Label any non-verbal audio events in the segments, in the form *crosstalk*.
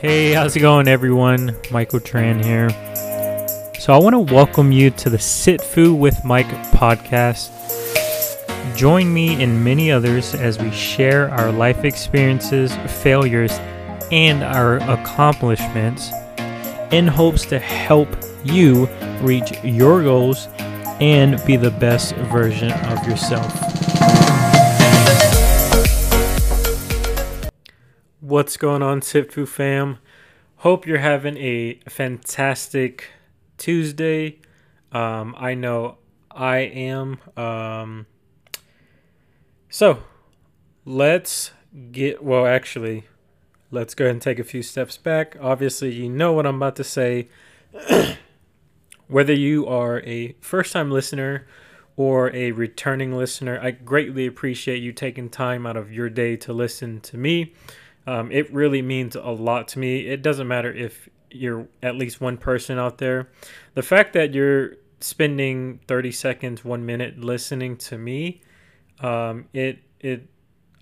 Hey, how's it going, everyone? Michael Tran here. So, I want to welcome you to the Sit Fu with Mike podcast. Join me and many others as we share our life experiences, failures, and our accomplishments in hopes to help you reach your goals and be the best version of yourself. What's going on, Sitfu fam? Hope you're having a fantastic Tuesday. Um, I know I am. Um, so, let's get, well, actually, let's go ahead and take a few steps back. Obviously, you know what I'm about to say. *clears throat* Whether you are a first time listener or a returning listener, I greatly appreciate you taking time out of your day to listen to me. Um, it really means a lot to me. It doesn't matter if you're at least one person out there. The fact that you're spending 30 seconds, one minute listening to me, um, it it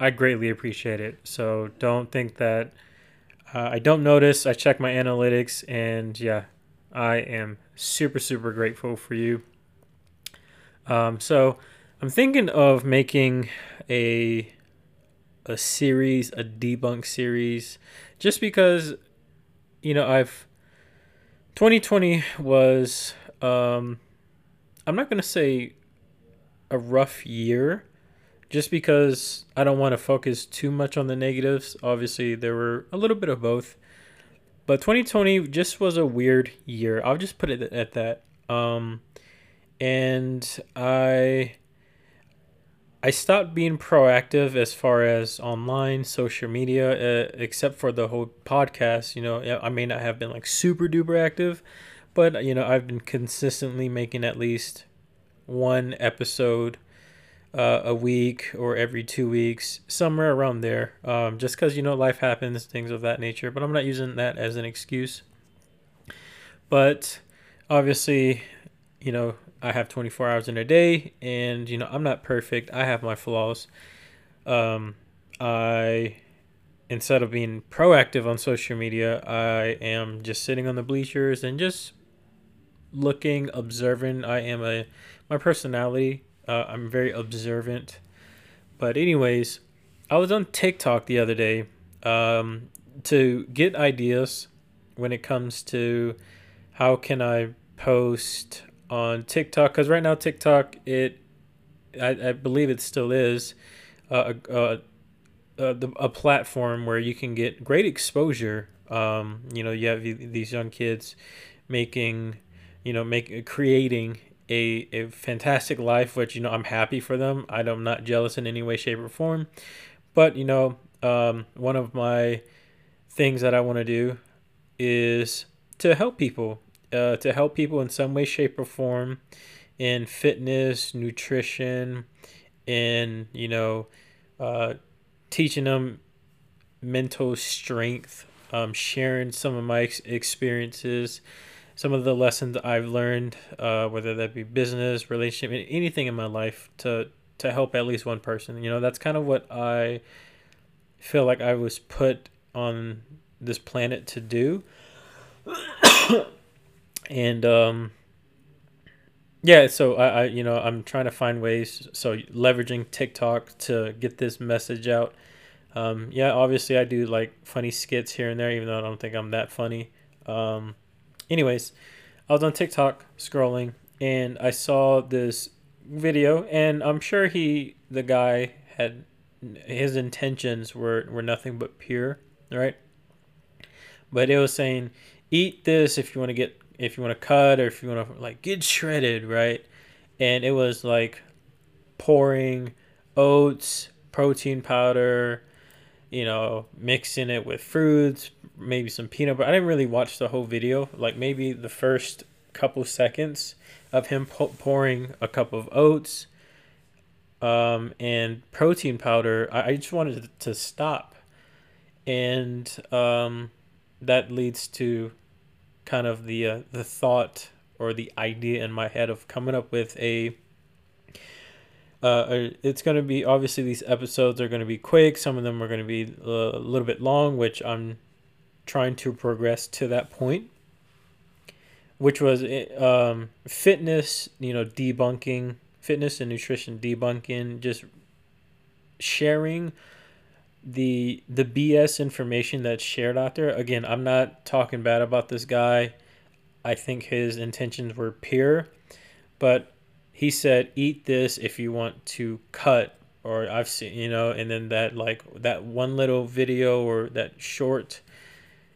I greatly appreciate it. So don't think that uh, I don't notice. I check my analytics, and yeah, I am super super grateful for you. Um, so I'm thinking of making a a series, a debunk series, just because you know I've 2020 was um, I'm not gonna say a rough year, just because I don't want to focus too much on the negatives. Obviously, there were a little bit of both, but 2020 just was a weird year. I'll just put it at that. Um, and I I stopped being proactive as far as online social media, uh, except for the whole podcast. You know, I may not have been like super duper active, but you know, I've been consistently making at least one episode uh, a week or every two weeks, somewhere around there. Um, just because you know life happens, things of that nature. But I'm not using that as an excuse. But obviously, you know, I have 24 hours in a day, and you know I'm not perfect. I have my flaws. Um, I instead of being proactive on social media, I am just sitting on the bleachers and just looking, observing. I am a my personality. Uh, I'm very observant. But anyways, I was on TikTok the other day um, to get ideas when it comes to how can I post on TikTok because right now TikTok it I, I believe it still is uh, a, a, a platform where you can get great exposure. Um, you know, you have these young kids making, you know, make creating a, a fantastic life, which you know I'm happy for them. I'm not jealous in any way, shape, or form. But you know, um, one of my things that I want to do is to help people uh, to help people in some way, shape, or form in fitness, nutrition, and you know, uh, teaching them mental strength, um, sharing some of my ex- experiences, some of the lessons I've learned, uh, whether that be business, relationship, anything in my life to to help at least one person. You know, that's kind of what I feel like I was put on this planet to do. *coughs* and um, yeah, so I, I, you know, I'm trying to find ways. So leveraging TikTok to get this message out. Um, yeah, obviously I do like funny skits here and there, even though I don't think I'm that funny. Um, anyways, I was on TikTok scrolling and I saw this video, and I'm sure he, the guy, had his intentions were were nothing but pure, right? But it was saying, eat this if you want to get if you want to cut or if you want to like get shredded, right? And it was like pouring oats, protein powder, you know, mixing it with fruits, maybe some peanut butter. I didn't really watch the whole video, like maybe the first couple seconds of him pouring a cup of oats um, and protein powder. I, I just wanted to stop. And um, that leads to kind of the uh, the thought or the idea in my head of coming up with a uh, it's going to be obviously these episodes are going to be quick. Some of them are going to be a little bit long which i'm trying to progress to that point, which was um, fitness, you know, debunking, fitness and nutrition debunking, just sharing the the BS information that's shared out there. Again, I'm not talking bad about this guy. I think his intentions were pure, but he said eat this if you want to cut or I've seen, you know, and then that like that one little video or that short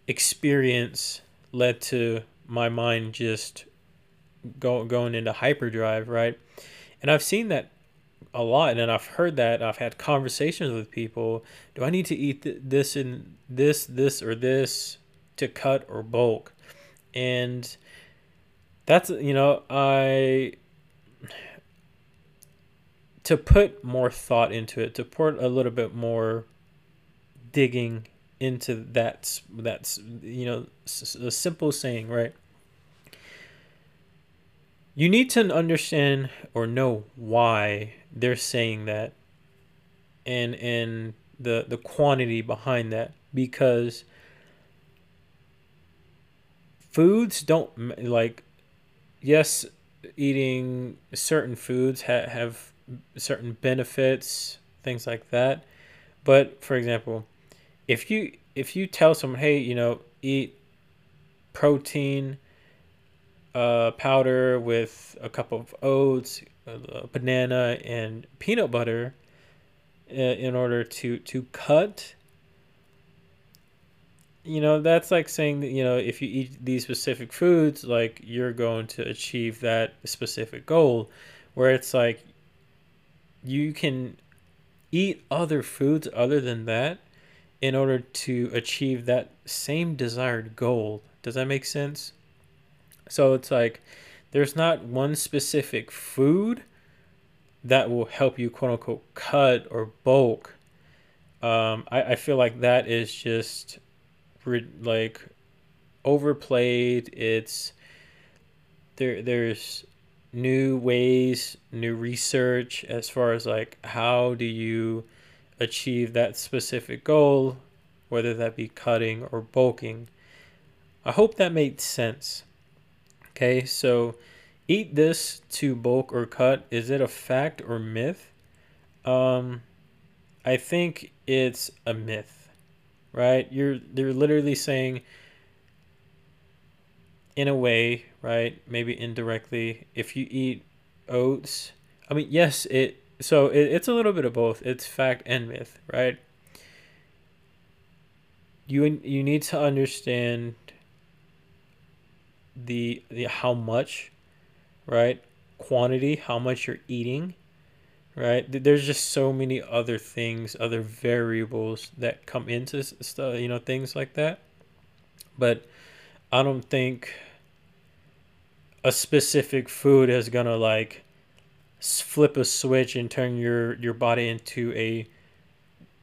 experience led to my mind just go, going into hyperdrive, right? And I've seen that a lot and I've heard that I've had conversations with people do I need to eat th- this and this this or this to cut or bulk? And that's you know I to put more thought into it to put a little bit more digging into that that's you know a simple saying right? You need to understand or know why they're saying that and and the the quantity behind that because foods don't like yes eating certain foods ha- have certain benefits things like that. But for example if you if you tell someone hey you know eat protein uh, powder with a cup of oats a banana and peanut butter uh, in order to to cut. You know that's like saying that you know if you eat these specific foods like you're going to achieve that specific goal where it's like you can eat other foods other than that in order to achieve that same desired goal. Does that make sense? So it's like there's not one specific food that will help you quote unquote cut or bulk. Um, I, I feel like that is just re- like overplayed. It's there. There's new ways, new research as far as like how do you achieve that specific goal, whether that be cutting or bulking. I hope that made sense. Okay, so eat this to bulk or cut. Is it a fact or myth? Um, I think it's a myth, right? You're they're literally saying, in a way, right? Maybe indirectly, if you eat oats, I mean, yes, it. So it, it's a little bit of both. It's fact and myth, right? You you need to understand the the how much, right? Quantity, how much you're eating, right? There's just so many other things, other variables that come into stuff, you know, things like that. But I don't think a specific food is gonna like flip a switch and turn your your body into a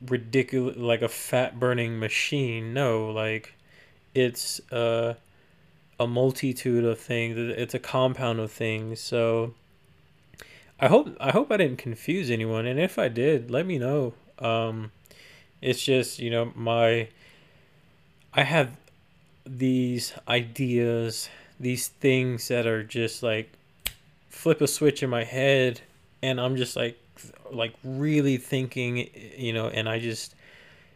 ridiculous like a fat burning machine no like it's uh a multitude of things. It's a compound of things. So I hope I hope I didn't confuse anyone, and if I did, let me know. Um, it's just you know my I have these ideas, these things that are just like flip a switch in my head, and I'm just like like really thinking, you know, and I just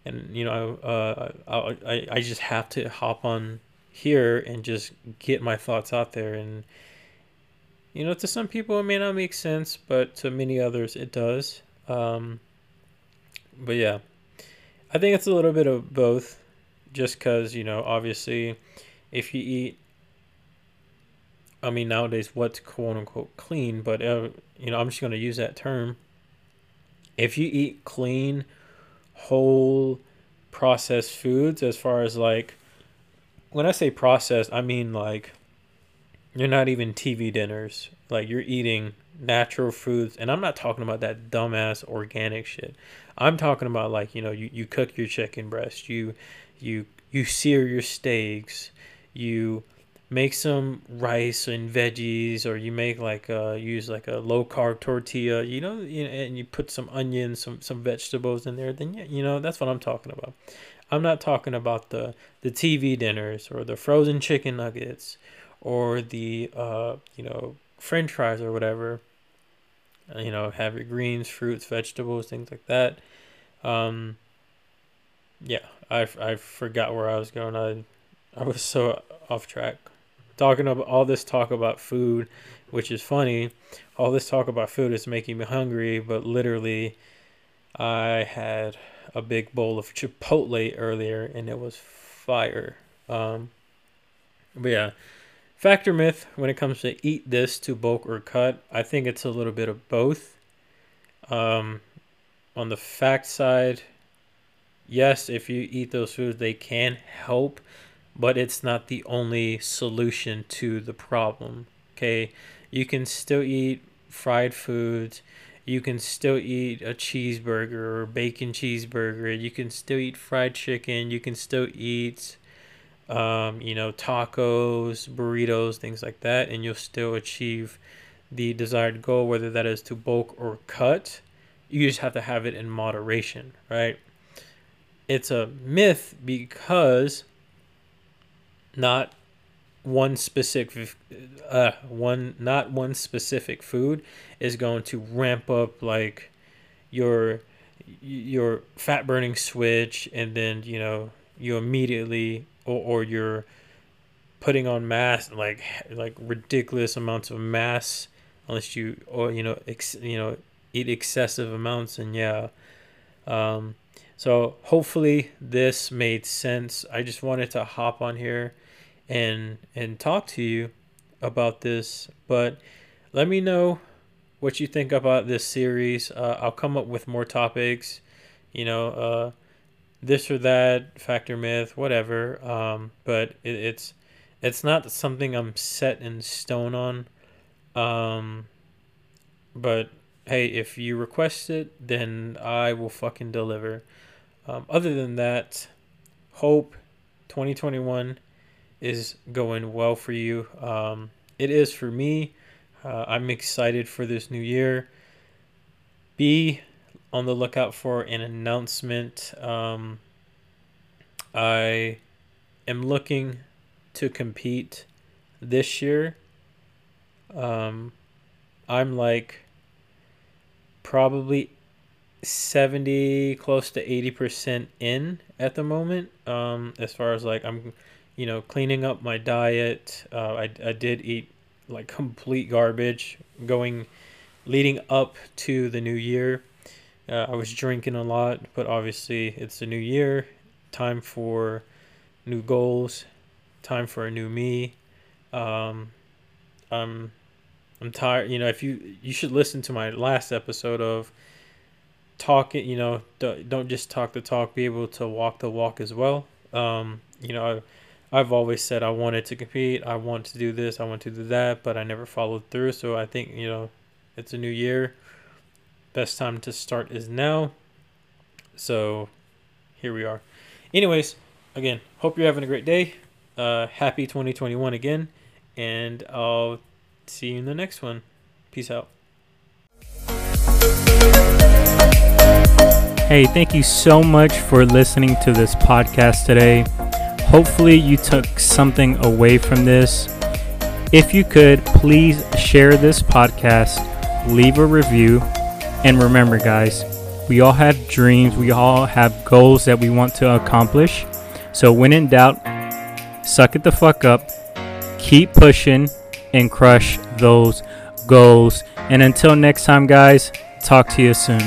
and you know uh, I I I just have to hop on here and just get my thoughts out there. And you know to some people it may not make sense but to many others it does. Um, but yeah i think it's a little bit of both just because you know obviously if you eat i mean nowadays what's quote unquote clean but uh, you know i'm just going to use that term. If you eat clean whole processed foods as far as like when I say processed, I mean like you're not even TV dinners. Like you're eating natural foods, and I'm not talking about that dumbass organic shit. I'm talking about like you know you, you cook your chicken breast, you you you sear your steaks, you make some rice and veggies, or you make like uh use like a low carb tortilla, you know, and you put some onions, some some vegetables in there. Then yeah, you know that's what I'm talking about. I'm not talking about the the TV dinners or the frozen chicken nuggets or the uh, you know French fries or whatever. You know, have your greens, fruits, vegetables, things like that. Um, yeah, I I forgot where I was going. I I was so off track. Talking about all this talk about food, which is funny. All this talk about food is making me hungry, but literally, I had a big bowl of Chipotle earlier, and it was fire. Um, but yeah, factor myth when it comes to eat this to bulk or cut, I think it's a little bit of both. Um, on the fact side, yes, if you eat those foods, they can help, but it's not the only solution to the problem. Okay, you can still eat fried foods you can still eat a cheeseburger or bacon cheeseburger. You can still eat fried chicken. You can still eat, um, you know, tacos, burritos, things like that, and you'll still achieve the desired goal, whether that is to bulk or cut. You just have to have it in moderation, right? It's a myth because not one specific uh one not one specific food is going to ramp up like your your fat burning switch and then you know you immediately or, or you're putting on mass like like ridiculous amounts of mass unless you or you know ex, you know eat excessive amounts and yeah. Um so hopefully this made sense. I just wanted to hop on here and and talk to you about this. But let me know what you think about this series. Uh, I'll come up with more topics, you know, uh, this or that, factor myth, whatever. Um, but it, it's it's not something I'm set in stone on. Um, but hey, if you request it, then I will fucking deliver. Um, other than that, hope 2021 is going well for you. Um, it is for me. Uh, I'm excited for this new year. Be on the lookout for an announcement. Um, I am looking to compete this year. Um, I'm like probably 70 close to 80% in at the moment um as far as like i'm you know, cleaning up my diet. Uh, I, I did eat like complete garbage going leading up to the new year. Uh, I was drinking a lot, but obviously it's a new year, time for new goals, time for a new me. Um, I'm I'm tired. You know, if you you should listen to my last episode of talking. You know, don't, don't just talk the talk. Be able to walk the walk as well. Um, you know. I, I've always said I wanted to compete, I want to do this, I want to do that, but I never followed through. So I think, you know, it's a new year. Best time to start is now. So here we are. Anyways, again, hope you're having a great day. Uh, happy 2021 again. And I'll see you in the next one. Peace out. Hey, thank you so much for listening to this podcast today. Hopefully, you took something away from this. If you could, please share this podcast, leave a review, and remember, guys, we all have dreams, we all have goals that we want to accomplish. So, when in doubt, suck it the fuck up, keep pushing, and crush those goals. And until next time, guys, talk to you soon.